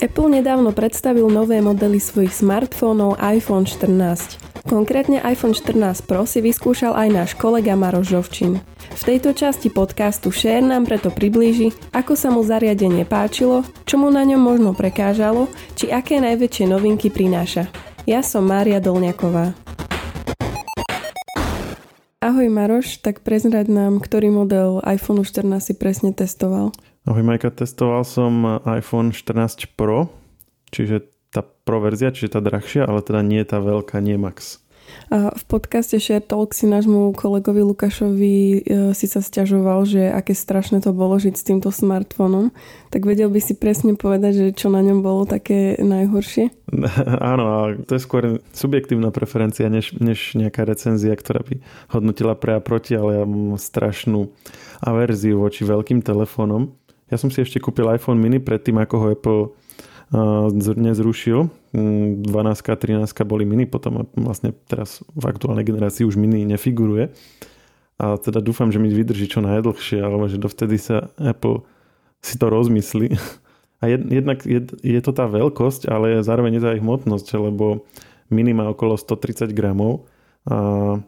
Apple nedávno predstavil nové modely svojich smartfónov iPhone 14. Konkrétne iPhone 14 Pro si vyskúšal aj náš kolega Maroš Žovčin. V tejto časti podcastu Share nám preto priblíži, ako sa mu zariadenie páčilo, čo mu na ňom možno prekážalo, či aké najväčšie novinky prináša. Ja som Mária Dolňaková. Ahoj Maroš, tak prezrať nám, ktorý model iPhone 14 si presne testoval. Ahoj Majka, testoval som iPhone 14 Pro, čiže tá Pro verzia, čiže tá drahšia, ale teda nie tá veľká, nie Max. V podcaste Share Talk si nášmu kolegovi Lukášovi e, si sa stiažoval, že aké strašné to bolo žiť s týmto smartfónom. Tak vedel by si presne povedať, že čo na ňom bolo také najhoršie? Áno, a to je skôr subjektívna preferencia, než, než nejaká recenzia, ktorá by hodnotila pre a proti, ale ja mám strašnú averziu voči veľkým telefónom. Ja som si ešte kúpil iPhone mini predtým, ako ho Apple nezrušil. 12 a 13 boli mini, potom vlastne teraz v aktuálnej generácii už mini nefiguruje. A teda dúfam, že mi vydrží čo najdlhšie, alebo že dovtedy sa Apple si to rozmyslí. A jednak je, je to tá veľkosť, ale zároveň je to aj hmotnosť, lebo mini má okolo 130 gramov a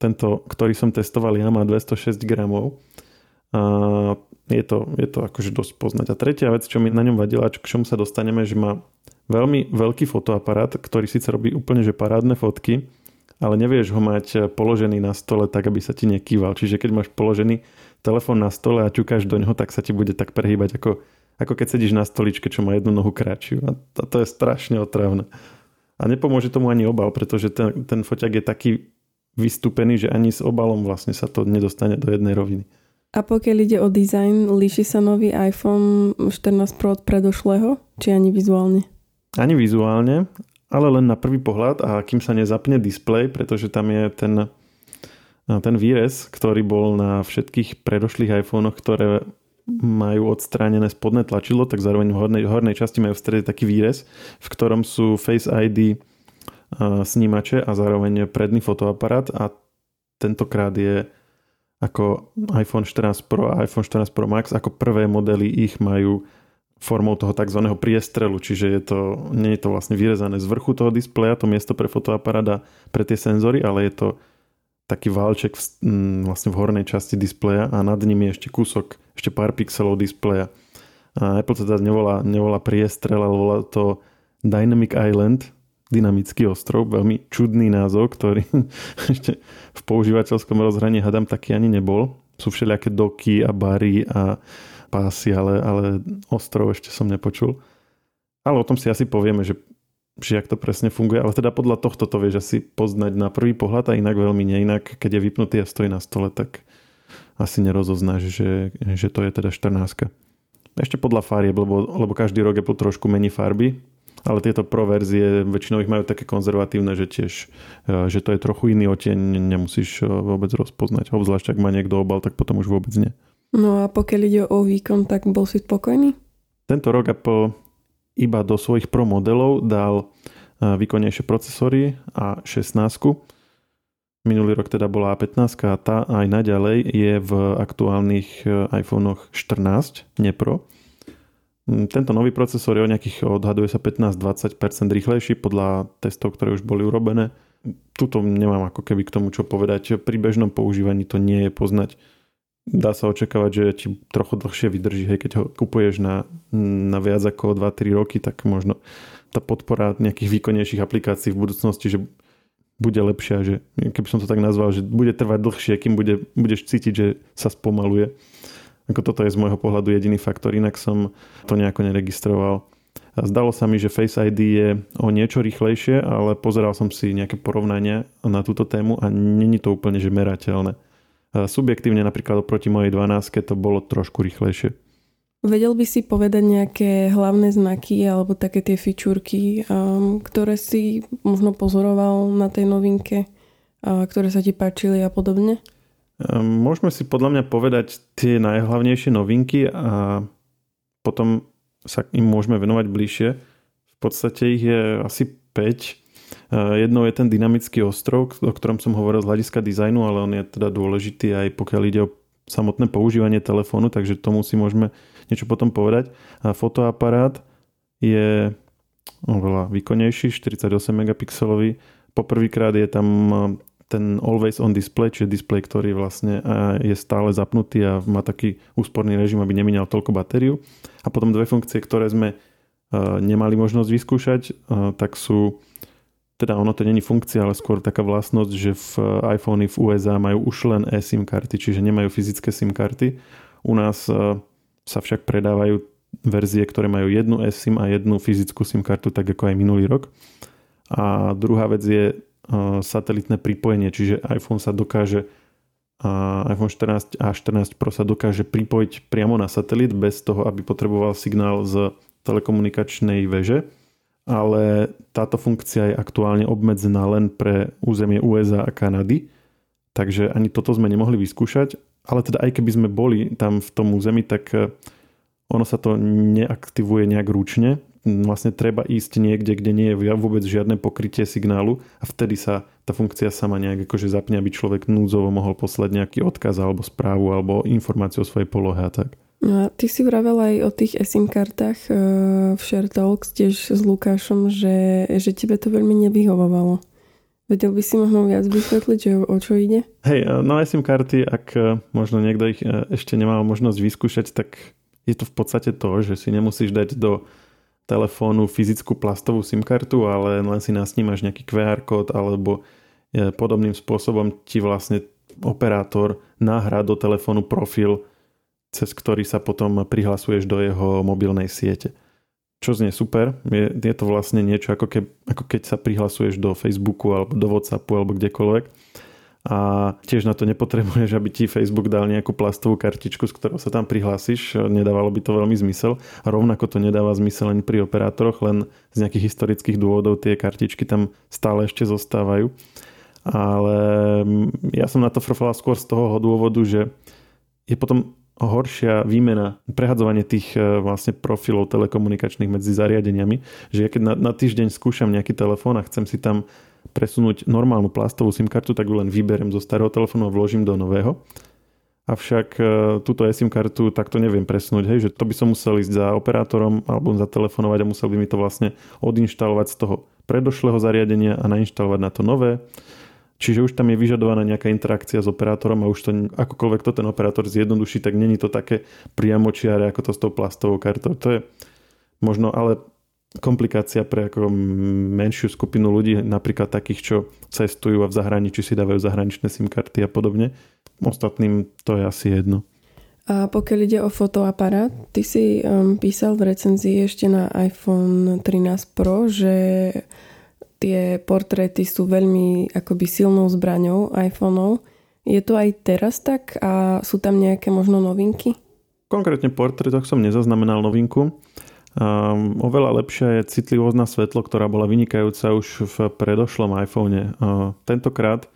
tento, ktorý som testoval ja, má 206 gramov. A je to, je to akože dosť poznať. A tretia vec, čo mi na ňom vadila, čo, k čomu sa dostaneme, že má veľmi veľký fotoaparát, ktorý síce robí úplne že parádne fotky, ale nevieš ho mať položený na stole tak, aby sa ti nekýval. Čiže keď máš položený telefón na stole a ťukáš do neho, tak sa ti bude tak prehýbať, ako, ako keď sedíš na stoličke, čo má jednu nohu kratšiu. A to, to je strašne otravné. A nepomôže tomu ani obal, pretože ten, ten foťak je taký vystúpený, že ani s obalom vlastne sa to nedostane do jednej roviny. A pokiaľ ide o dizajn, líši sa nový iPhone 14 Pro od predošlého? Či ani vizuálne? Ani vizuálne, ale len na prvý pohľad a kým sa nezapne displej, pretože tam je ten, ten výrez, ktorý bol na všetkých predošlých iPhonech, ktoré majú odstránené spodné tlačidlo, tak zároveň v hornej, hornej časti majú v strede taký výrez, v ktorom sú Face ID snímače a zároveň predný fotoaparát a tentokrát je ako iPhone 14 Pro a iPhone 14 Pro Max, ako prvé modely ich majú formou toho tzv. priestrelu, čiže je to, nie je to vlastne vyrezané z vrchu toho displeja, to miesto pre fotoaparáda pre tie senzory, ale je to taký válček v, vlastne v hornej časti displeja a nad ním je ešte kúsok, ešte pár pixelov displeja. A Apple teda nevolá, nevolá priestrel, ale volá to Dynamic Island, dynamický ostrov, veľmi čudný názov, ktorý ešte v používateľskom rozhraní hadam taký ani nebol. Sú všelijaké doky a bary a pásy, ale, ale ostrov ešte som nepočul. Ale o tom si asi povieme, že, že jak to presne funguje. Ale teda podľa tohto to vieš asi poznať na prvý pohľad a inak veľmi neinak. Keď je vypnutý a stojí na stole, tak asi nerozoznáš, že, že to je teda 14. Ešte podľa farieb, lebo, lebo každý rok Apple trošku mení farby ale tieto pro verzie väčšinou ich majú také konzervatívne, že tiež, e, že to je trochu iný oteň, nemusíš e, vôbec rozpoznať. Obzvlášť, ak má niekto obal, tak potom už vôbec nie. No a pokiaľ ide o výkon, tak bol si spokojný? Tento rok Apple iba do svojich pro modelov dal e, výkonnejšie procesory a 16. Minulý rok teda bola A15 a tá aj naďalej je v aktuálnych iPhonech 14, nie Pro. Mm, tento nový procesor je o nejakých, odhaduje sa 15-20% rýchlejší podľa testov, ktoré už boli urobené. Tuto nemám ako keby k tomu čo povedať. Pri bežnom používaní to nie je poznať. Dá sa očakávať, že ti trochu dlhšie vydrží. Hej, keď ho kupuješ na, na viac ako 2-3 roky, tak možno tá podpora nejakých výkonnejších aplikácií v budúcnosti, že bude lepšia, že keby som to tak nazval, že bude trvať dlhšie, kým bude, budeš cítiť, že sa spomaluje. Ako toto je z môjho pohľadu jediný faktor, inak som to nejako neregistroval. Zdalo sa mi, že Face ID je o niečo rýchlejšie, ale pozeral som si nejaké porovnania na túto tému a není to úplne že merateľné. Subjektívne napríklad oproti mojej 12 to bolo trošku rýchlejšie. Vedel by si povedať nejaké hlavné znaky alebo také tie fičúrky, um, ktoré si možno pozoroval na tej novinke, ktoré sa ti páčili a podobne? Ehm, môžeme si podľa mňa povedať tie najhlavnejšie novinky a potom sa im môžeme venovať bližšie. V podstate ich je asi 5. Ehm, jednou je ten dynamický ostrov, o ktorom som hovoril z hľadiska dizajnu, ale on je teda dôležitý aj pokiaľ ide o samotné používanie telefónu, takže tomu si môžeme niečo potom povedať. A fotoaparát je oveľa výkonnejší, 48 megapixelový. Poprvýkrát je tam ten always on display, čiže display, ktorý vlastne je stále zapnutý a má taký úsporný režim, aby nemínal toľko batériu. A potom dve funkcie, ktoré sme nemali možnosť vyskúšať, tak sú teda ono to není funkcia, ale skôr taká vlastnosť, že v iPhone v USA majú už len eSIM karty, čiže nemajú fyzické SIM karty. U nás sa však predávajú verzie, ktoré majú jednu eSIM a jednu fyzickú SIM kartu, tak ako aj minulý rok. A druhá vec je satelitné pripojenie, čiže iPhone sa dokáže iPhone 14 a 14 Pro sa dokáže pripojiť priamo na satelit bez toho, aby potreboval signál z telekomunikačnej veže, ale táto funkcia je aktuálne obmedzená len pre územie USA a Kanady, takže ani toto sme nemohli vyskúšať, ale teda aj keby sme boli tam v tom území, tak e, ono sa to neaktivuje nejak ručne, vlastne treba ísť niekde, kde nie je vôbec žiadne pokrytie signálu a vtedy sa tá funkcia sama nejak akože zapne, aby človek núdzovo mohol poslať nejaký odkaz alebo správu alebo informáciu o svojej polohe a tak. No ty si vravel aj o tých SIM kartách e, v ShareTalks tiež s Lukášom, že, že tebe to veľmi nevyhovovalo. Vedel by si možno viac vysvetliť, že o čo ide? Hej, e, no SIM karty, ak e, možno niekto ich ešte nemal možnosť vyskúšať, tak je to v podstate to, že si nemusíš dať do telefónu fyzickú plastovú SIM kartu, ale len si nasnímaš nejaký QR kód alebo e, podobným spôsobom ti vlastne operátor nahrá do telefónu profil, cez ktorý sa potom prihlasuješ do jeho mobilnej siete. Čo znie super, je, je to vlastne niečo ako, ke, ako keď sa prihlasuješ do Facebooku alebo do Whatsappu alebo kdekoľvek a tiež na to nepotrebuješ, aby ti Facebook dal nejakú plastovú kartičku, s ktorou sa tam prihlásiš. Nedávalo by to veľmi zmysel. Rovnako to nedáva zmysel ani pri operátoroch, len z nejakých historických dôvodov tie kartičky tam stále ešte zostávajú. Ale mm, ja som na to frfala skôr z toho dôvodu, že je potom horšia výmena, prehadzovanie tých e, vlastne profilov telekomunikačných medzi zariadeniami, že ja keď na, na týždeň skúšam nejaký telefón a chcem si tam presunúť normálnu plastovú SIM kartu, tak ju len vyberiem zo starého telefónu a vložím do nového. Avšak e, túto eSIM kartu takto neviem presunúť, hej, že to by som musel ísť za operátorom alebo zatelefonovať a musel by mi to vlastne odinštalovať z toho predošlého zariadenia a nainštalovať na to nové. Čiže už tam je vyžadovaná nejaká interakcia s operátorom a už to akokoľvek to ten operátor zjednoduší, tak není to také priamočiare ako to s tou plastovou kartou. To je možno ale komplikácia pre ako menšiu skupinu ľudí, napríklad takých, čo cestujú a v zahraničí si dávajú zahraničné SIM karty a podobne. Ostatným to je asi jedno. A pokiaľ ide o fotoaparát, ty si um, písal v recenzii ešte na iPhone 13 Pro, že tie portréty sú veľmi akoby silnou zbraňou iPhoneov. Je to aj teraz tak a sú tam nejaké možno novinky? Konkrétne portrétoch som nezaznamenal novinku. Um, oveľa lepšia je citlivosť na svetlo, ktorá bola vynikajúca už v predošlom iPhone. Uh, tentokrát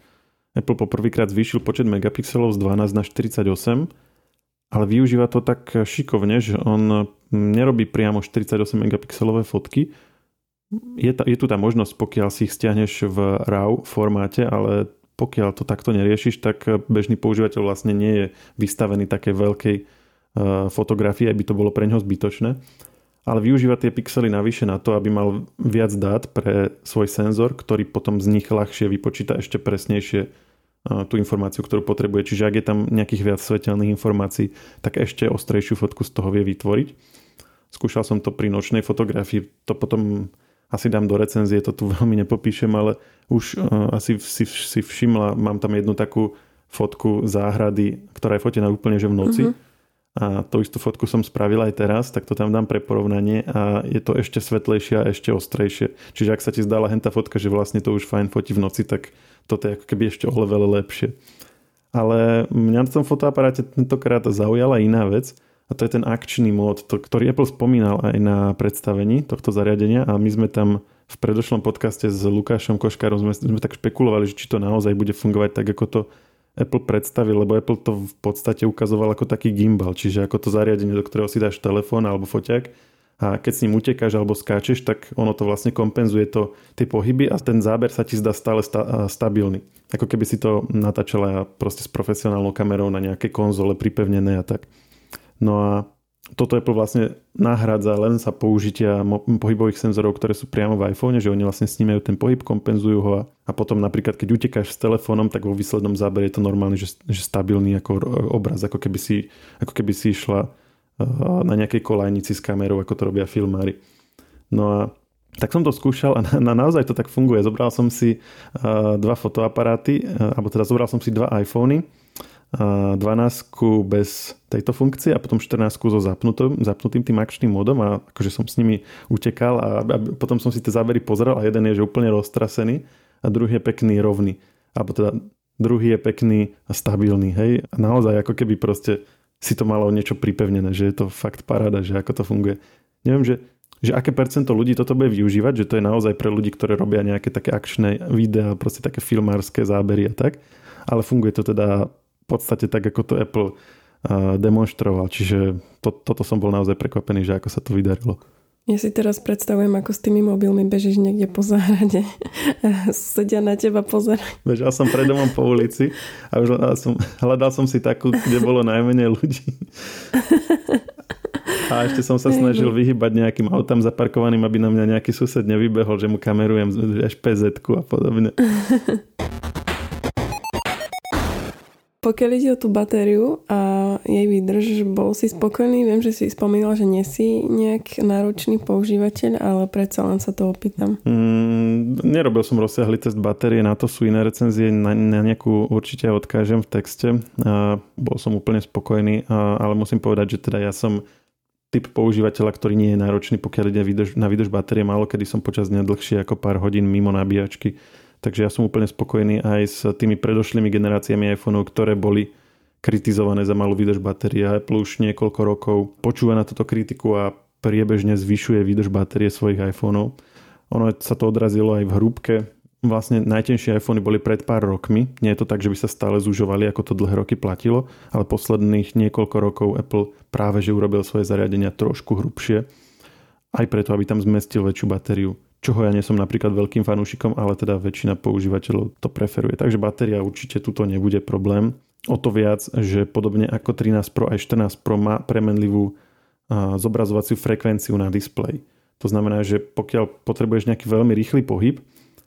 Apple poprvýkrát zvýšil počet megapixelov z 12 na 48, ale využíva to tak šikovne, že on nerobí priamo 48 megapixelové fotky. Je, ta, je tu tá možnosť, pokiaľ si ich stiahneš v RAW formáte, ale pokiaľ to takto neriešiš, tak bežný používateľ vlastne nie je vystavený také veľkej uh, fotografii, aby to bolo pre neho zbytočné ale využíva tie pixely navyše na to, aby mal viac dát pre svoj senzor, ktorý potom z nich ľahšie vypočíta ešte presnejšie tú informáciu, ktorú potrebuje. Čiže ak je tam nejakých viac svetelných informácií, tak ešte ostrejšiu fotku z toho vie vytvoriť. Skúšal som to pri nočnej fotografii, to potom asi dám do recenzie, to tu veľmi nepopíšem, ale už uh, asi si, si všimla, mám tam jednu takú fotku záhrady, ktorá je fotená úplne že v noci. Uh-huh a tú istú fotku som spravil aj teraz, tak to tam dám pre porovnanie a je to ešte svetlejšie a ešte ostrejšie. Čiže ak sa ti zdala henta fotka, že vlastne to už fajn fotí v noci, tak toto je ako keby ešte o level lepšie. Ale mňa na tom fotoaparáte tentokrát zaujala iná vec a to je ten akčný mód, to, ktorý Apple spomínal aj na predstavení tohto zariadenia a my sme tam v predošlom podcaste s Lukášom Koškárom sme, sme tak špekulovali, že či to naozaj bude fungovať tak, ako to Apple predstavil, lebo Apple to v podstate ukazoval ako taký gimbal, čiže ako to zariadenie, do ktorého si dáš telefón alebo foťák a keď s ním utekáš alebo skáčeš, tak ono to vlastne kompenzuje to, tie pohyby a ten záber sa ti zdá stále sta, stabilný. Ako keby si to natáčala proste s profesionálnou kamerou na nejakej konzole pripevnené a tak. No a toto Apple vlastne nahradza len sa použitia pohybových senzorov, ktoré sú priamo v iPhone, že oni vlastne snímajú ten pohyb, kompenzujú ho a, a potom napríklad keď utekáš s telefónom, tak vo výslednom zábere je to normálne, že, že stabilný ako obraz, ako keby si, ako keby si išla na nejakej kolajnici s kamerou, ako to robia filmári. No a tak som to skúšal a na, na, naozaj to tak funguje. Zobral som si uh, dva fotoaparáty, uh, alebo teda zobral som si dva iPhony, 12 bez tejto funkcie a potom 14 so zapnutým, zapnutým tým akčným modom a akože som s nimi utekal a, a potom som si tie zábery pozeral a jeden je že úplne roztrasený a druhý je pekný, rovný. Alebo teda druhý je pekný a stabilný. Hej? A naozaj ako keby proste si to malo niečo pripevnené, že je to fakt paráda, že ako to funguje. Neviem, že že aké percento ľudí toto bude využívať, že to je naozaj pre ľudí, ktorí robia nejaké také akčné videá, proste také filmárske zábery a tak. Ale funguje to teda v podstate tak, ako to Apple demonstroval. Čiže to, toto som bol naozaj prekvapený, že ako sa to vydarilo. Ja si teraz predstavujem, ako s tými mobilmi bežíš niekde po záhrade. Sedia na teba pozerať. Bežal som pred domom po ulici a už hľadal som, hľadal som si takú, kde bolo najmenej ľudí. A ešte som sa snažil vyhybať nejakým autám zaparkovaným, aby na mňa nejaký sused nevybehol, že mu kamerujem až pz a podobne. Pokiaľ ide o tú batériu a jej výdrž, bol si spokojný? Viem, že si spomínal, že nie si nejak náročný používateľ, ale predsa len sa to opýtam. Mm, nerobil som rozsiahly test batérie, na to sú iné recenzie, na, na nejakú určite odkážem v texte. A bol som úplne spokojný, a, ale musím povedať, že teda ja som typ používateľa, ktorý nie je náročný, pokiaľ ide na výdrž batérie. Málo kedy som počas dňa dlhšie ako pár hodín mimo nabíjačky. Takže ja som úplne spokojný aj s tými predošlými generáciami iPhoneov, ktoré boli kritizované za malú výdrž batérie. Apple už niekoľko rokov počúva na túto kritiku a priebežne zvyšuje výdrž batérie svojich iPhoneov. Ono sa to odrazilo aj v hrúbke vlastne najtenšie iPhony boli pred pár rokmi. Nie je to tak, že by sa stále zužovali, ako to dlhé roky platilo, ale posledných niekoľko rokov Apple práve že urobil svoje zariadenia trošku hrubšie, aj preto, aby tam zmestil väčšiu batériu. Čoho ja nie som napríklad veľkým fanúšikom, ale teda väčšina používateľov to preferuje. Takže batéria určite tuto nebude problém. O to viac, že podobne ako 13 Pro aj 14 Pro má premenlivú zobrazovaciu frekvenciu na displej. To znamená, že pokiaľ potrebuješ nejaký veľmi rýchly pohyb,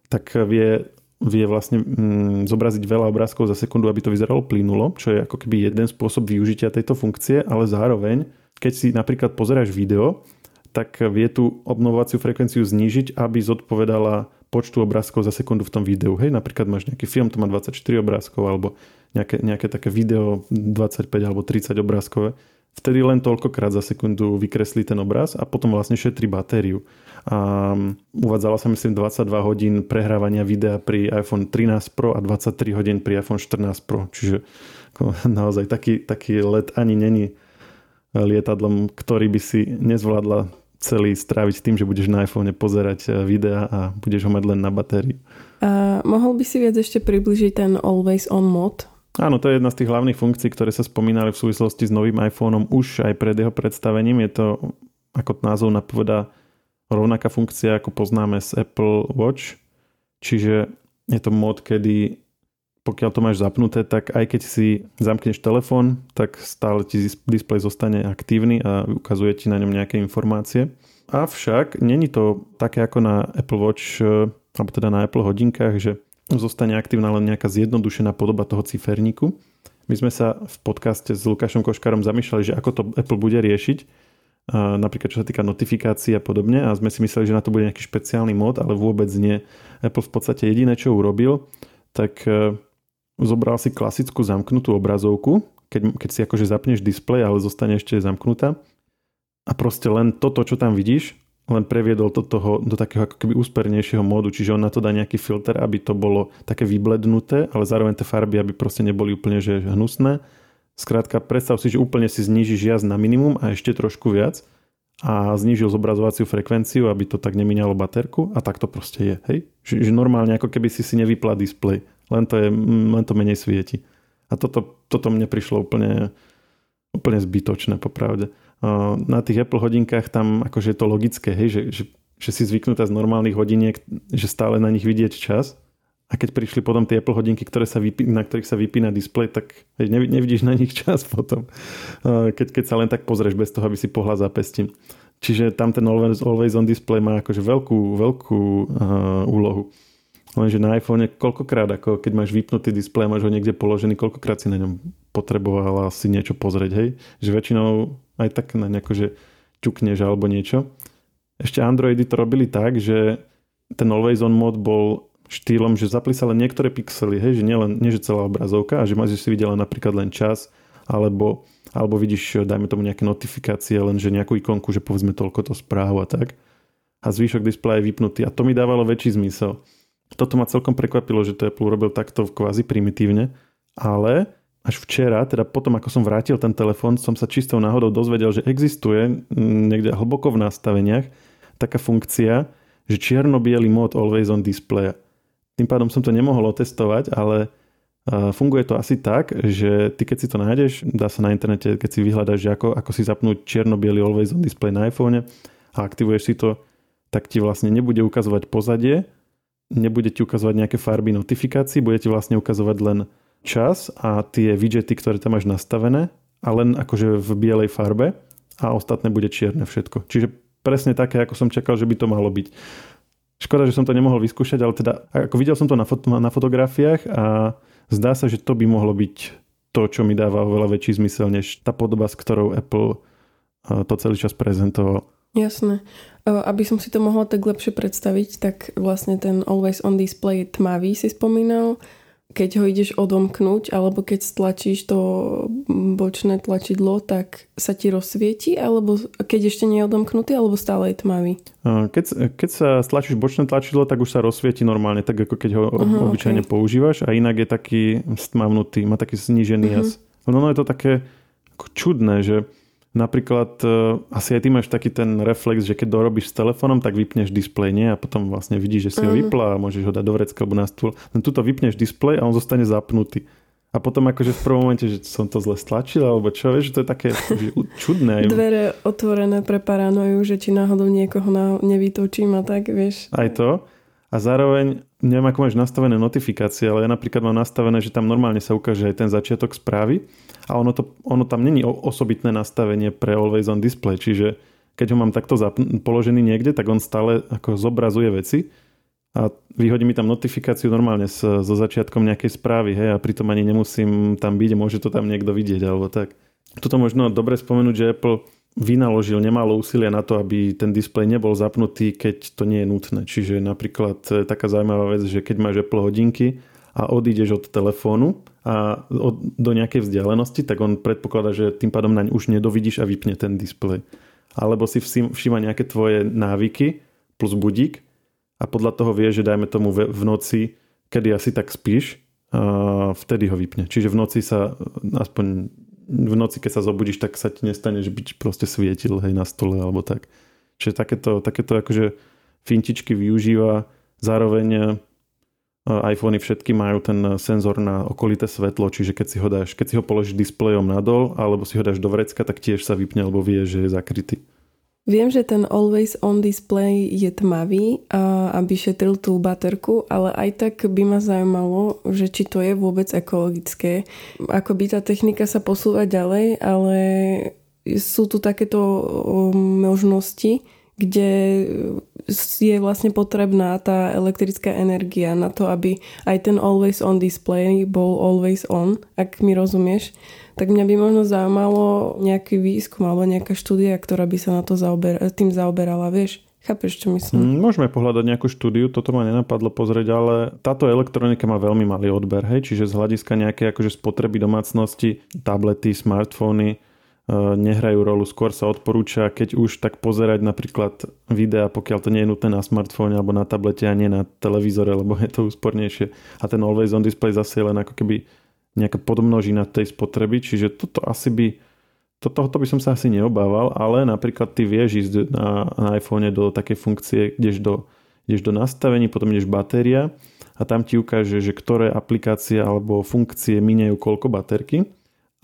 tak vie, vie vlastne mm, zobraziť veľa obrázkov za sekundu, aby to vyzeralo plynulo, čo je ako keby jeden spôsob využitia tejto funkcie, ale zároveň, keď si napríklad pozeráš video, tak vie tú obnovovaciu frekvenciu znížiť, aby zodpovedala počtu obrázkov za sekundu v tom videu. Hej, napríklad máš nejaký film, to má 24 obrázkov, alebo nejaké, nejaké také video 25 alebo 30 obrázkové. Vtedy len toľkokrát za sekundu vykreslí ten obraz a potom vlastne šetrí batériu a uvádzala sa myslím 22 hodín prehrávania videa pri iPhone 13 Pro a 23 hodín pri iPhone 14 Pro. Čiže naozaj taký, taký let ani není lietadlom, ktorý by si nezvládla celý stráviť tým, že budeš na iPhone pozerať e, videa a budeš ho mať len na batériu. A mohol by si viac ešte približiť ten Always On mod? Áno, to je jedna z tých hlavných funkcií, ktoré sa spomínali v súvislosti s novým iPhoneom už aj pred jeho predstavením. Je to, ako názov napovedá, rovnaká funkcia, ako poznáme z Apple Watch. Čiže je to mod, kedy pokiaľ to máš zapnuté, tak aj keď si zamkneš telefón, tak stále ti displej zostane aktívny a ukazuje ti na ňom nejaké informácie. Avšak není to také ako na Apple Watch, e, alebo teda na Apple hodinkách, že zostane aktívna len nejaká zjednodušená podoba toho ciferníku. My sme sa v podcaste s Lukášom Koškarom zamýšľali, že ako to Apple bude riešiť napríklad čo sa týka notifikácií a podobne a sme si mysleli, že na to bude nejaký špeciálny mod, ale vôbec nie. Apple v podstate jediné, čo urobil, tak e, zobral si klasickú zamknutú obrazovku, keď, keď si akože zapneš displej, ale zostane ešte zamknutá a proste len toto, čo tam vidíš, len previedol to toho, do takého ako keby úspernejšieho módu, čiže on na to dá nejaký filter, aby to bolo také vyblednuté, ale zároveň tie farby, aby proste neboli úplne že hnusné Skrátka, predstav si, že úplne si znížiš jazd na minimum a ešte trošku viac a znížil zobrazovaciu frekvenciu, aby to tak nemínalo baterku a tak to proste je. Hej? Že, že normálne ako keby si si nevypla displej, len to, je, len to menej svieti. A toto, toto mne prišlo úplne, úplne zbytočné, popravde. Na tých Apple hodinkách tam akože je to logické, hej, že, že, že si zvyknutá z normálnych hodiniek, že stále na nich vidieť čas, a keď prišli potom tie Apple hodinky, ktoré sa vypí, na ktorých sa vypína displej, tak nevidíš na nich čas potom, keď, keď sa len tak pozrieš bez toho, aby si pohľad zapestím. Čiže tam ten always, always on display má akože veľkú, veľkú uh, úlohu. Lenže na iPhone koľkokrát, ako keď máš vypnutý displej a máš ho niekde položený, koľkokrát si na ňom potrebovala si niečo pozrieť, hej? Že väčšinou aj tak na nejako, že ťukneš alebo niečo. Ešte Androidy to robili tak, že ten always on mod bol štýlom, že zapli sa len niektoré pixely, hej, že nie, len, nie že celá obrazovka a že máš si videla napríklad len čas, alebo, alebo vidíš, dajme tomu nejaké notifikácie, len že nejakú ikonku, že povedzme toľko to správu a tak. A zvýšok displeja je vypnutý. A to mi dávalo väčší zmysel. Toto ma celkom prekvapilo, že to Apple urobil takto kvázi primitívne, ale až včera, teda potom ako som vrátil ten telefón, som sa čistou náhodou dozvedel, že existuje niekde hlboko v nastaveniach taká funkcia, že čierno-biely mod Always on Display. Tým pádom som to nemohol otestovať, ale funguje to asi tak, že ty keď si to nájdeš, dá sa na internete, keď si vyhľadáš, že ako, ako si zapnúť čierno-biely always on display na iPhone a aktivuješ si to, tak ti vlastne nebude ukazovať pozadie, nebude ti ukazovať nejaké farby notifikácií, bude ti vlastne ukazovať len čas a tie widgety, ktoré tam máš nastavené a len akože v bielej farbe a ostatné bude čierne všetko. Čiže presne také, ako som čakal, že by to malo byť. Škoda, že som to nemohol vyskúšať, ale teda ako videl som to na, fot- na fotografiách a zdá sa, že to by mohlo byť to, čo mi dáva oveľa väčší zmysel, než tá podoba, s ktorou Apple to celý čas prezentoval. Jasné. Aby som si to mohla tak lepšie predstaviť, tak vlastne ten Always on Display tmavý si spomínal keď ho ideš odomknúť alebo keď stlačíš to bočné tlačidlo, tak sa ti rozsvieti alebo keď ešte nie je odomknutý alebo stále je tmavý? Keď, keď sa stlačíš bočné tlačidlo, tak už sa rozsvieti normálne, tak ako keď ho uh-huh, obyčajne okay. používaš a inak je taký stmavnutý, má taký znížený uh-huh. jas. No, no je to také čudné, že Napríklad uh, asi aj ty máš taký ten reflex, že keď dorobíš s telefónom, tak vypneš displej, nie? A potom vlastne vidíš, že si uh-huh. ho mhm. vypla a môžeš ho dať do vrecka alebo na stôl. Len tuto vypneš displej a on zostane zapnutý. A potom akože v prvom momente, že som to zle stlačil, alebo čo, vieš, že to je také že čudné. Dvere otvorené pre paranoju, že či náhodou niekoho na, nevytočím a tak, vieš. Aj to. A zároveň, neviem ako máš nastavené notifikácie, ale ja napríklad mám nastavené, že tam normálne sa ukáže aj ten začiatok správy a ono, to, ono tam není osobitné nastavenie pre Always on Display, čiže keď ho mám takto zapn- položený niekde, tak on stále ako zobrazuje veci a vyhodí mi tam notifikáciu normálne s, so začiatkom nejakej správy, hej, a pritom ani nemusím tam byť, môže to tam niekto vidieť, alebo tak. Tuto možno dobre spomenúť, že Apple vynaložil nemálo úsilia na to, aby ten displej nebol zapnutý, keď to nie je nutné. Čiže napríklad e, taká zaujímavá vec, že keď máš Apple hodinky a odídeš od telefónu a od, do nejakej vzdialenosti, tak on predpokladá, že tým pádom naň už nedovidíš a vypne ten displej. Alebo si všíma nejaké tvoje návyky plus budík a podľa toho vie, že dajme tomu v noci, kedy asi tak spíš, vtedy ho vypne. Čiže v noci sa aspoň v noci, keď sa zobudíš, tak sa ti nestane, že by ti proste svietil hej, na stole alebo tak. Čiže takéto, takéto akože fintičky využíva. Zároveň e, iPhony všetky majú ten senzor na okolité svetlo, čiže keď si ho, dáš, keď si ho položíš displejom nadol alebo si ho dáš do vrecka, tak tiež sa vypne, alebo vie, že je zakrytý. Viem, že ten Always On Display je tmavý, aby šetril tú baterku, ale aj tak by ma zaujímalo, že či to je vôbec ekologické. Ako by tá technika sa posúva ďalej, ale sú tu takéto možnosti, kde je vlastne potrebná tá elektrická energia na to, aby aj ten Always On Display bol Always On, ak mi rozumieš tak mňa by možno zaujímalo nejaký výskum alebo nejaká štúdia, ktorá by sa na to zaober- tým zaoberala, vieš? Chápeš, čo myslím? Mm, môžeme pohľadať nejakú štúdiu, toto ma nenapadlo pozrieť, ale táto elektronika má veľmi malý odber, hej, čiže z hľadiska nejaké akože spotreby domácnosti, tablety, smartfóny, e, nehrajú rolu. Skôr sa odporúča, keď už tak pozerať napríklad videa, pokiaľ to nie je nutné na smartfóne alebo na tablete a nie na televízore, lebo je to úspornejšie. A ten Always On Display zase je len ako keby nejaká podmnožina tej spotreby, čiže toto asi by to, tohoto by som sa asi neobával, ale napríklad ty vieš ísť na, na iPhone do takej funkcie, ideš do, ideš do nastavení, potom ideš batéria a tam ti ukáže, že ktoré aplikácie alebo funkcie minejú koľko baterky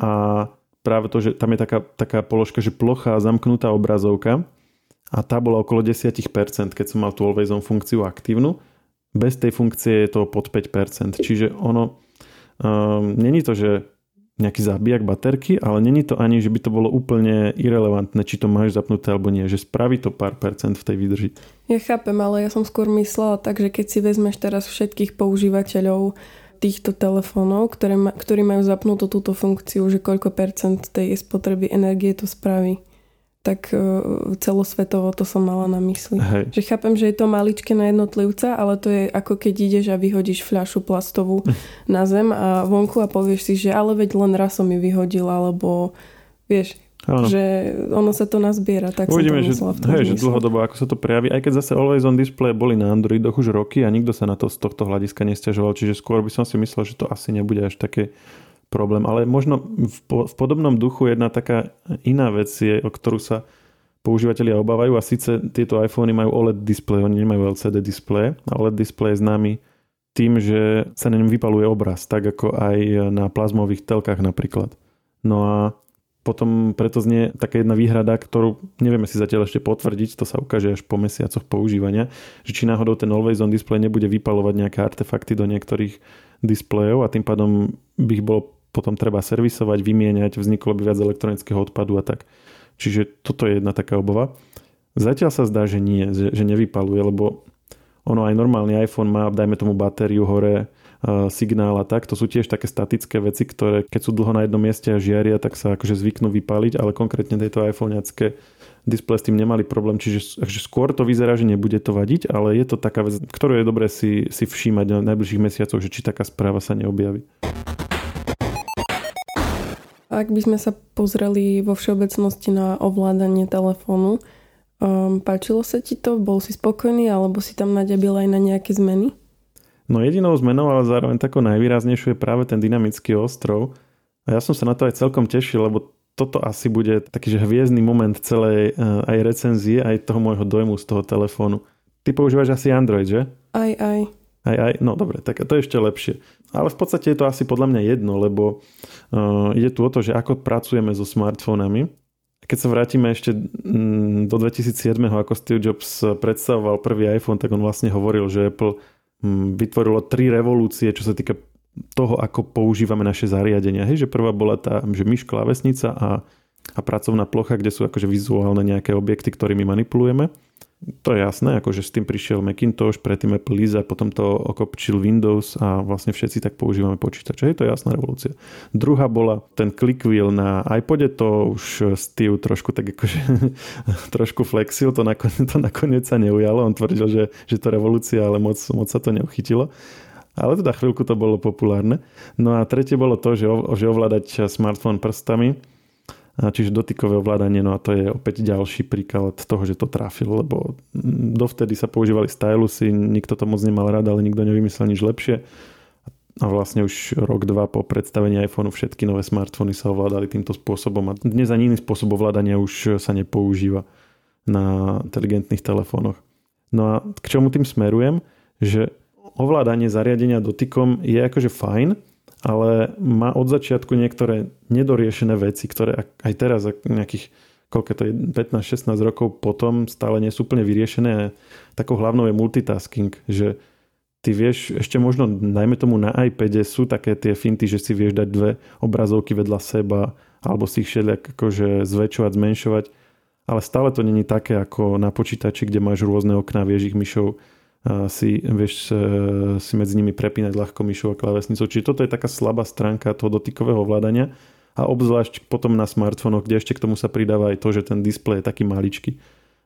a práve to, že tam je taká, taká položka, že plochá zamknutá obrazovka a tá bola okolo 10%, keď som mal tú Always On funkciu aktívnu bez tej funkcie je to pod 5%. Čiže ono, um, není to, že nejaký zabijak baterky, ale není to ani, že by to bolo úplne irrelevantné, či to máš zapnuté alebo nie, že spraví to pár percent v tej výdrži. Ja chápem, ale ja som skôr myslela tak, že keď si vezmeš teraz všetkých používateľov týchto telefónov, ktoré ma, ktorí majú zapnutú túto funkciu, že koľko percent tej spotreby energie to spraví tak e, celosvetovo to som mala na mysli. Hej. Že chápem, že je to maličké na jednotlivca, ale to je ako keď ideš a vyhodíš fľašu plastovú na zem a vonku a povieš si, že ale veď len raz som ju vyhodila, alebo vieš, Áno. že ono sa to nazbiera, tak Uvidíme, že, hej, že dlhodobo ako sa to prejaví, aj keď zase Always on Display boli na Androidoch už roky a nikto sa na to z tohto hľadiska nestiažoval, čiže skôr by som si myslel, že to asi nebude až také problém. Ale možno v, po, v podobnom duchu jedna taká iná vec je, o ktorú sa používateľia obávajú a síce tieto iPhony majú OLED display, oni nemajú LCD display a OLED display je známy tým, že sa na ňom vypaluje obraz, tak ako aj na plazmových telkách napríklad. No a potom preto znie taká jedna výhrada, ktorú nevieme si zatiaľ ešte potvrdiť, to sa ukáže až po mesiacoch používania, že či náhodou ten Always On display nebude vypalovať nejaké artefakty do niektorých displejov a tým pádom by ich bolo potom treba servisovať, vymieňať, vzniklo by viac elektronického odpadu a tak. Čiže toto je jedna taká obava. Zatiaľ sa zdá, že nie, že, že nevypaluje, lebo ono aj normálny iPhone má, dajme tomu batériu hore, signál a tak. To sú tiež také statické veci, ktoré keď sú dlho na jednom mieste a žiaria, tak sa akože zvyknú vypaliť, ale konkrétne tieto iPhoneacké displeje s tým nemali problém, čiže že skôr to vyzerá, že nebude to vadiť, ale je to taká vec, ktorú je dobré si, si všímať na najbližších mesiacoch, že či taká správa sa neobjaví. Ak by sme sa pozreli vo všeobecnosti na ovládanie telefónu, um, páčilo sa ti to? Bol si spokojný alebo si tam naďabil aj na nejaké zmeny? No jedinou zmenou, ale zároveň takou najvýraznejšou je práve ten dynamický ostrov. A ja som sa na to aj celkom tešil, lebo toto asi bude taký že hviezdny moment celej uh, aj recenzie, aj toho môjho dojmu z toho telefónu. Ty používaš asi Android, že? Aj, aj. Aj, aj, no dobre, tak to je ešte lepšie. Ale v podstate je to asi podľa mňa jedno, lebo uh, ide tu o to, že ako pracujeme so smartfónami. Keď sa vrátime ešte mm, do 2007, ako Steve Jobs predstavoval prvý iPhone, tak on vlastne hovoril, že Apple vytvorilo tri revolúcie, čo sa týka toho, ako používame naše zariadenia. Hej, že prvá bola tá, že myš, klávesnica a, a pracovná plocha, kde sú akože vizuálne nejaké objekty, ktorými manipulujeme. To je jasné, akože s tým prišiel Macintosh, predtým Apple Lisa, potom to okopčil Windows a vlastne všetci tak používame počítače. Je to jasná revolúcia. Druhá bola ten click wheel na iPode, to už Steve trošku tak akože trošku flexil, to nakoniec, to nakoniec sa neujalo. On tvrdil, že, že to revolúcia, ale moc, moc sa to neuchytilo. Ale teda chvíľku to bolo populárne. No a tretie bolo to, že, že ovládať smartfón prstami Čiže dotykové ovládanie, no a to je opäť ďalší príklad toho, že to trafil, lebo dovtedy sa používali stylusy, nikto to moc nemal rád, ale nikto nevymyslel nič lepšie. A vlastne už rok, dva po predstavení iPhoneu všetky nové smartfóny sa ovládali týmto spôsobom a dnes ani iný spôsob ovládania už sa nepoužíva na inteligentných telefónoch. No a k čomu tým smerujem? Že ovládanie zariadenia dotykom je akože fajn, ale má od začiatku niektoré nedoriešené veci, ktoré aj teraz, nejakých koľko to je, 15-16 rokov potom stále nie sú úplne vyriešené. Takou hlavnou je multitasking, že ty vieš, ešte možno najmä tomu na iPade sú také tie finty, že si vieš dať dve obrazovky vedľa seba alebo si ich všelijak akože zväčšovať, zmenšovať, ale stále to není také ako na počítači, kde máš rôzne okná, vieš ich myšou si vieš si medzi nimi prepínať ľahko myšou a klávesnicou. Čiže toto je taká slabá stránka toho dotykového ovládania a obzvlášť potom na smartfónoch, kde ešte k tomu sa pridáva aj to, že ten displej je taký maličký.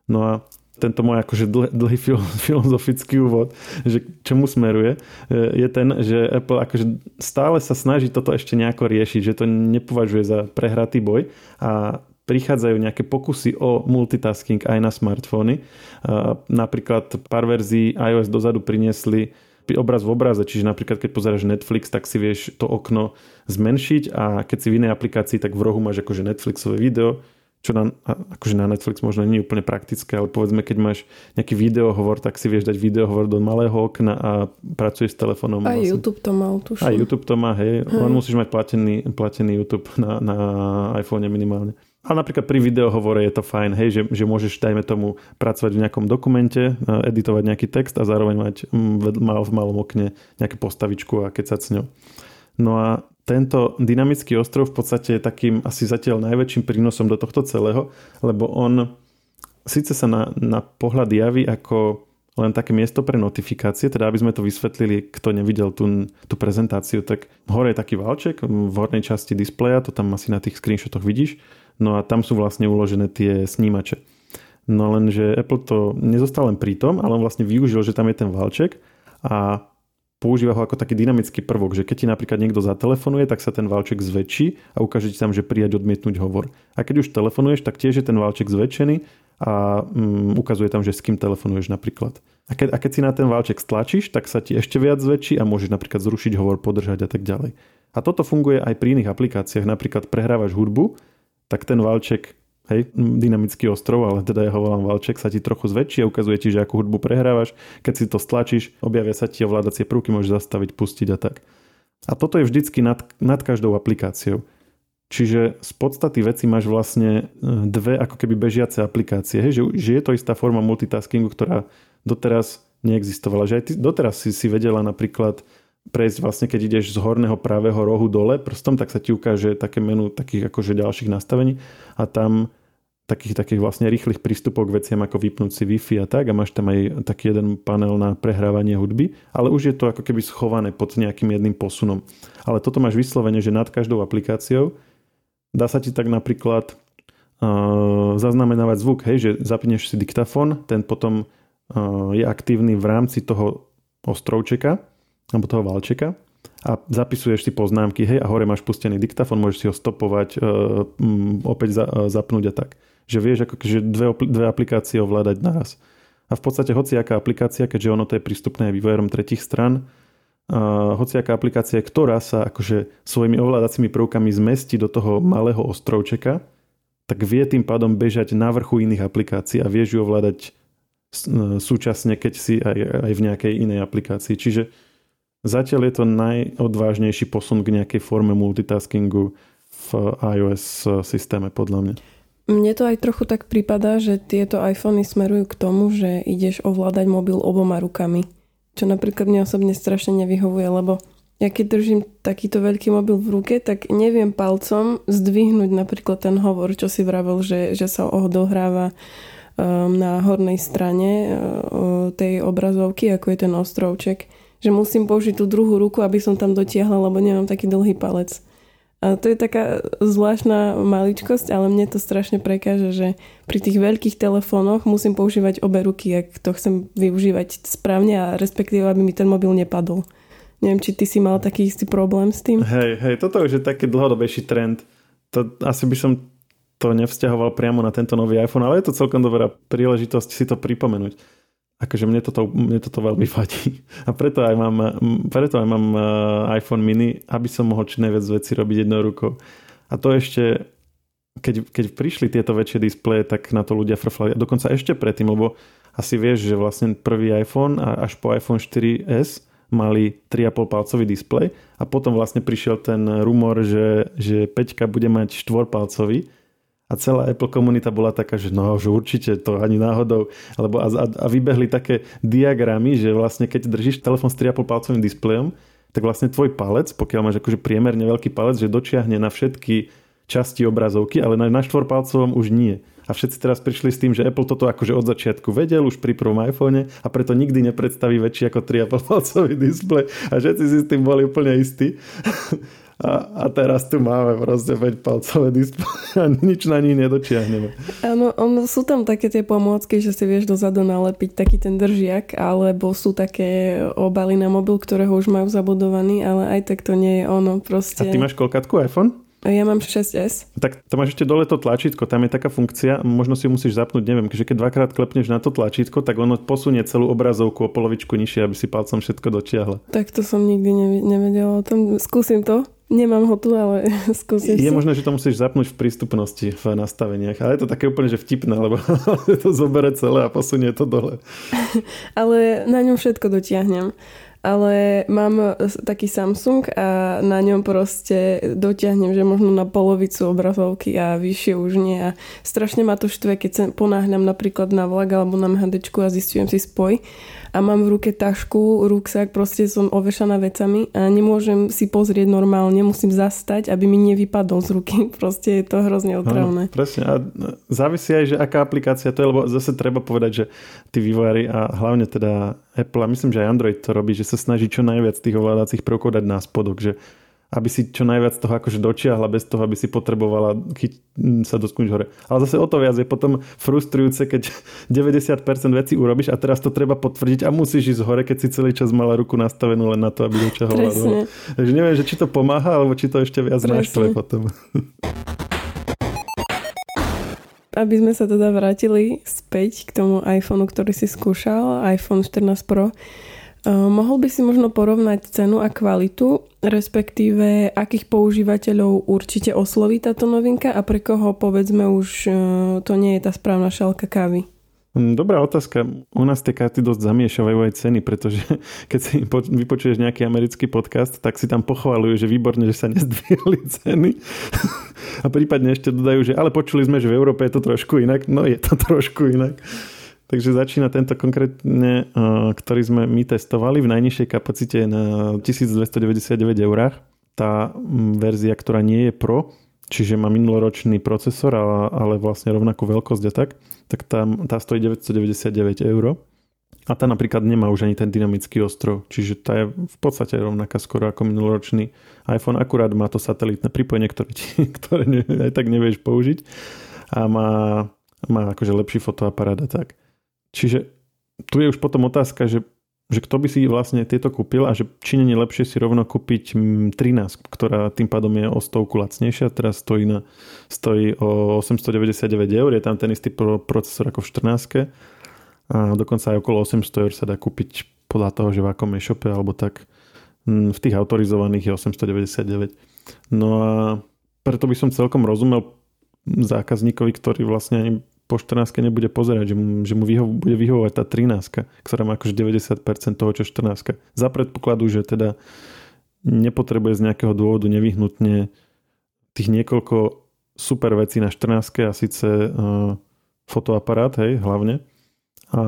No a tento môj akože dlhý, dlhý filozofický úvod, že čomu smeruje, e, je ten, že Apple akože stále sa snaží toto ešte nejako riešiť, že to nepovažuje za prehratý boj a prichádzajú nejaké pokusy o multitasking aj na smartfóny. Napríklad pár verzií iOS dozadu priniesli obraz v obraze, čiže napríklad keď pozeráš Netflix, tak si vieš to okno zmenšiť a keď si v inej aplikácii, tak v rohu máš akože Netflixové video, čo na, akože na Netflix možno nie je úplne praktické, ale povedzme, keď máš nejaký videohovor, tak si vieš dať videohovor do malého okna a pracuješ s telefónom. Aj vlastne. YouTube to má, tuším. Aj YouTube to má, hej. hej. Len musíš mať platený, platený YouTube na, na iPhone minimálne. Ale napríklad pri videohovore je to fajn, hej, že, že môžeš, dajme tomu, pracovať v nejakom dokumente, editovať nejaký text a zároveň mať mm, v malom okne nejakú postavičku a keď sa s ňou. No a tento dynamický ostrov v podstate je takým asi zatiaľ najväčším prínosom do tohto celého, lebo on síce sa na, na pohľad javí ako len také miesto pre notifikácie, teda aby sme to vysvetlili, kto nevidel tú, tú prezentáciu, tak hore je taký valček v hornej časti displeja, to tam asi na tých screenshotoch vidíš, no a tam sú vlastne uložené tie snímače. No lenže Apple to nezostal len pri tom, ale on vlastne využil, že tam je ten valček a používa ho ako taký dynamický prvok, že keď ti napríklad niekto zatelefonuje, tak sa ten valček zväčší a ukáže ti tam, že prijať odmietnúť hovor. A keď už telefonuješ, tak tiež je ten valček zväčšený a um, ukazuje tam, že s kým telefonuješ napríklad. A keď, a keď si na ten válček stlačíš, tak sa ti ešte viac zväčší a môžeš napríklad zrušiť hovor, podržať a tak ďalej. A toto funguje aj pri iných aplikáciách. Napríklad prehrávaš hudbu, tak ten válček, hej, dynamický ostrov, ale teda ja ho volám válček, sa ti trochu zväčší a ukazuje ti, že akú hudbu prehrávaš. Keď si to stlačíš, objavia sa ti ovládacie prvky, môžeš zastaviť, pustiť a tak. A toto je vždycky nad, nad každou aplikáciou. Čiže z podstaty veci máš vlastne e, dve ako keby bežiace aplikácie. Hej? Že, že je to istá forma multitaskingu, ktorá doteraz neexistovala. Že aj ty doteraz si, si vedela napríklad prejsť vlastne, keď ideš z horného pravého rohu dole prstom, tak sa ti ukáže také menu takých akože ďalších nastavení a tam takých, takých vlastne rýchlych prístupov k veciam ako vypnúť si Wi-Fi a tak. A máš tam aj taký jeden panel na prehrávanie hudby, ale už je to ako keby schované pod nejakým jedným posunom. Ale toto máš vyslovene, že nad každou aplikáciou. Dá sa ti tak napríklad uh, zaznamenávať zvuk, hej, že zapneš si diktafón, ten potom uh, je aktívny v rámci toho ostrovčeka alebo toho valčeka a zapisuješ si poznámky, hej, a hore máš pustený diktafón, môžeš si ho stopovať, uh, um, opäť za, uh, zapnúť a tak. Že vieš, ako, že dve, dve aplikácie ovládať naraz. A v podstate hociaká aplikácia, keďže ono to je prístupné aj vývojom tretich stran, hociaká aplikácia, ktorá sa akože svojimi ovládacími prvkami zmestí do toho malého ostrovčeka, tak vie tým pádom bežať na vrchu iných aplikácií a vieš ju ovládať e, súčasne, keď si aj, aj v nejakej inej aplikácii. Čiže zatiaľ je to najodvážnejší posun k nejakej forme multitaskingu v iOS systéme podľa mňa. Mne to aj trochu tak prípada, že tieto iPhony smerujú k tomu, že ideš ovládať mobil oboma rukami čo napríklad mne osobne strašne nevyhovuje, lebo ja keď držím takýto veľký mobil v ruke, tak neviem palcom zdvihnúť napríklad ten hovor, čo si vravel, že, že sa odohráva um, na hornej strane uh, tej obrazovky, ako je ten ostrovček. Že musím použiť tú druhú ruku, aby som tam dotiahla, lebo nemám taký dlhý palec. A to je taká zvláštna maličkosť, ale mne to strašne prekáže, že pri tých veľkých telefónoch musím používať obe ruky, ak to chcem využívať správne a respektíve, aby mi ten mobil nepadol. Neviem, či ty si mal taký istý problém s tým? Hej, hej, toto už je taký dlhodobejší trend. To, asi by som to nevzťahoval priamo na tento nový iPhone, ale je to celkom dobrá príležitosť si to pripomenúť akože mne toto, mne toto veľmi vadí. A preto aj mám, preto aj mám eh, iPhone mini, aby som mohol čo najviac veci robiť jednou rukou. A to ešte, keď, keď prišli tieto väčšie displeje, tak na to ľudia frflali. Dokonca ešte predtým, lebo asi vieš, že vlastne prvý iPhone a až po iPhone 4S mali 3,5 palcový displej a potom vlastne prišiel ten rumor, že, že 5 bude mať 4 palcový a celá Apple komunita bola taká, že no, že určite to ani náhodou, alebo a, a vybehli také diagramy, že vlastne keď držíš telefón s 3,5 palcovým displejom, tak vlastne tvoj palec, pokiaľ máš akože priemerne veľký palec, že dočiahne na všetky časti obrazovky, ale na, na štvorpalcovom už nie. A všetci teraz prišli s tým, že Apple toto akože od začiatku vedel už pri prvom iPhone a preto nikdy nepredstaví väčší ako 3,5 palcový displej a všetci si s tým boli úplne istí. A, a teraz tu máme proste 5 palcové displeje a nič na ní nedočiahneme. Áno, on, sú tam také tie pomôcky, že si vieš dozadu nalepiť taký ten držiak, alebo sú také obaly na mobil, ktoré ho už majú zabudovaný, ale aj tak to nie je ono proste. A ty máš koľkátku iPhone? Ja mám 6S. Tak to máš ešte dole to tlačítko, tam je taká funkcia, možno si musíš zapnúť, neviem, že keď dvakrát klepneš na to tlačítko, tak ono posunie celú obrazovku o polovičku nižšie, aby si palcom všetko dotiahla. Tak to som nikdy nevedela o tom. Skúsim to. Nemám ho tu, ale skúsim Je si. možné, že to musíš zapnúť v prístupnosti v nastaveniach, ale je to také úplne, že vtipné, lebo to zobere celé a posunie to dole. ale na ňom všetko dotiahnem. ale mám taký Samsung a na ňom proste dotiahnem, že možno na polovicu obrazovky a vyššie už nie a strašne ma to štve, keď sa ponáhľam napríklad na vlak alebo na MHD a zistujem si spoj a mám v ruke tašku, ruksak, proste som ovešaná vecami a nemôžem si pozrieť normálne, musím zastať, aby mi nevypadol z ruky. Proste je to hrozne otravné. presne. A závisí aj, že aká aplikácia to je, lebo zase treba povedať, že tí vývojári a hlavne teda Apple a myslím, že aj Android to robí, že sa snaží čo najviac tých ovládacích prvkov dať na spodok, že aby si čo najviac toho akože dočiahla bez toho, aby si potrebovala chyť, sa dotknúť hore. Ale zase o to viac je potom frustrujúce, keď 90% vecí urobíš a teraz to treba potvrdiť a musíš ísť hore, keď si celý čas mala ruku nastavenú len na to, aby dočiahovala dole. Takže neviem, že či to pomáha, alebo či to ešte viac naštve potom. Aby sme sa teda vrátili späť k tomu iPhoneu, ktorý si skúšal, iPhone 14 Pro, mohol by si možno porovnať cenu a kvalitu, respektíve akých používateľov určite osloví táto novinka a pre koho povedzme už uh, to nie je tá správna šálka kávy? Hm, dobrá otázka. U nás tie karty dosť zamiešavajú aj ceny, pretože keď si vypočuješ nejaký americký podcast, tak si tam pochvalujú, že výborne, že sa nezdvihli ceny. A prípadne ešte dodajú, že ale počuli sme, že v Európe je to trošku inak. No je to trošku inak. Takže začína tento konkrétne, ktorý sme my testovali v najnižšej kapacite na 1299 eurách. Tá verzia, ktorá nie je Pro, čiže má minuloročný procesor, ale, vlastne rovnakú veľkosť a tak, tak tá, tá stojí 999 eur. A tá napríklad nemá už ani ten dynamický ostrov, čiže tá je v podstate rovnaká skoro ako minuloročný iPhone, akurát má to satelitné pripojenie, ktoré, ti, ktoré aj tak nevieš použiť a má, má akože lepší fotoaparát a tak. Čiže tu je už potom otázka, že, že kto by si vlastne tieto kúpil a že či nie je lepšie si rovno kúpiť 13, ktorá tým pádom je o stovku lacnejšia, teraz stojí, na, stojí o 899 eur, je tam ten istý procesor ako v 14 a dokonca aj okolo 800 eur sa dá kúpiť podľa toho, že v akom e-shope alebo tak v tých autorizovaných je 899. No a preto by som celkom rozumel zákazníkovi, ktorý vlastne po 14 nebude pozerať, že mu, že mu vyho, bude vyhovovať tá 13, ktorá má akože 90% toho, čo 14. Za predpokladu, že teda nepotrebuje z nejakého dôvodu nevyhnutne tých niekoľko super vecí na 14 a síce uh, fotoaparát, hej, hlavne. A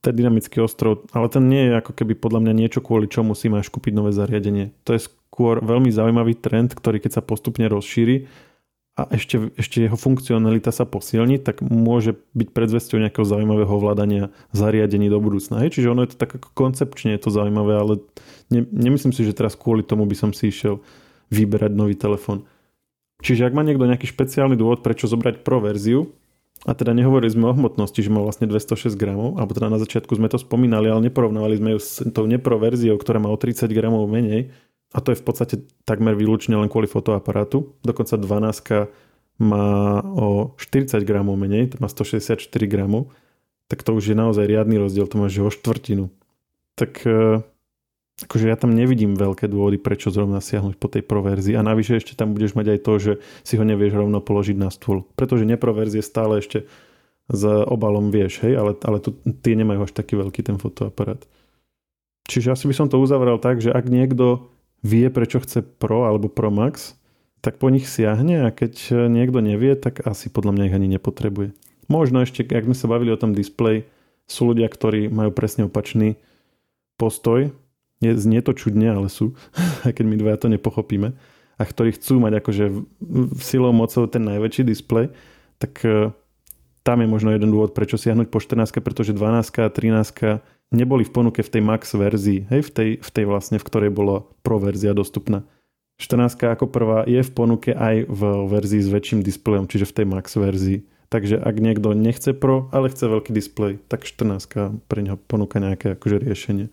ten dynamický ostrov, ale ten nie je ako keby podľa mňa niečo, kvôli čomu si máš kúpiť nové zariadenie. To je skôr veľmi zaujímavý trend, ktorý keď sa postupne rozšíri, a ešte, ešte jeho funkcionalita sa posilní, tak môže byť predzvesťou nejakého zaujímavého ovládania zariadení do budúcna. Hej? Čiže ono je to tak ako koncepčne je to zaujímavé, ale ne, nemyslím si, že teraz kvôli tomu by som si išiel vyberať nový telefón. Čiže ak má niekto nejaký špeciálny dôvod, prečo zobrať pro verziu, a teda nehovorili sme o hmotnosti, že má vlastne 206 gramov, alebo teda na začiatku sme to spomínali, ale neporovnávali sme ju s tou nepro verziou, ktorá má o 30 gramov menej, a to je v podstate takmer výlučne len kvôli fotoaparátu. Dokonca 12 má o 40 gramov menej, to má 164 gramov, tak to už je naozaj riadny rozdiel, to máš o štvrtinu. Tak e, akože ja tam nevidím veľké dôvody, prečo zrovna siahnuť po tej proverzii a navyše ešte tam budeš mať aj to, že si ho nevieš rovno položiť na stôl. Pretože neproverzie stále ešte s obalom vieš, hej, ale, ale tu, tie nemajú až taký veľký ten fotoaparát. Čiže asi by som to uzavrel tak, že ak niekto vie, prečo chce Pro alebo Pro Max, tak po nich siahne a keď niekto nevie, tak asi podľa mňa ich ani nepotrebuje. Možno ešte, ak sme sa bavili o tom display, sú ľudia, ktorí majú presne opačný postoj. Je, znie to čudne, ale sú, aj keď my dvaja to nepochopíme. A ktorí chcú mať akože silou mocou ten najväčší displej, tak e, tam je možno jeden dôvod, prečo siahnuť po 14, pretože 12 a 13 neboli v ponuke v tej max verzii, hej, v tej, v tej vlastne, v ktorej bola pro verzia dostupná. 14 ako prvá je v ponuke aj v verzii s väčším displejom, čiže v tej max verzii. Takže ak niekto nechce Pro, ale chce veľký displej, tak 14 pre neho ponúka nejaké akože riešenie.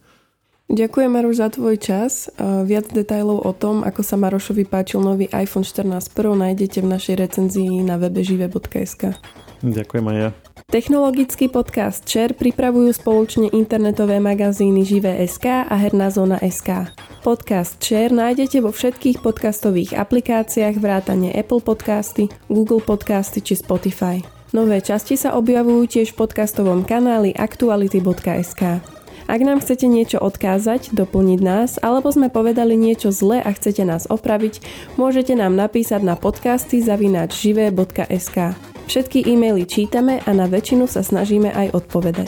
Ďakujem Maroš za tvoj čas. Viac detajlov o tom, ako sa Marošovi páčil nový iPhone 14 Pro nájdete v našej recenzii na webe žive.sk. Ďakujem aj ja. Technologický podcast Share pripravujú spoločne internetové magazíny Živé.sk a Herná zóna SK. Podcast Share nájdete vo všetkých podcastových aplikáciách vrátane Apple Podcasty, Google Podcasty či Spotify. Nové časti sa objavujú tiež v podcastovom kanáli aktuality.sk. Ak nám chcete niečo odkázať, doplniť nás, alebo sme povedali niečo zle a chcete nás opraviť, môžete nám napísať na podcasty zavináč živé.sk. Všetky e-maily čítame a na väčšinu sa snažíme aj odpovedať.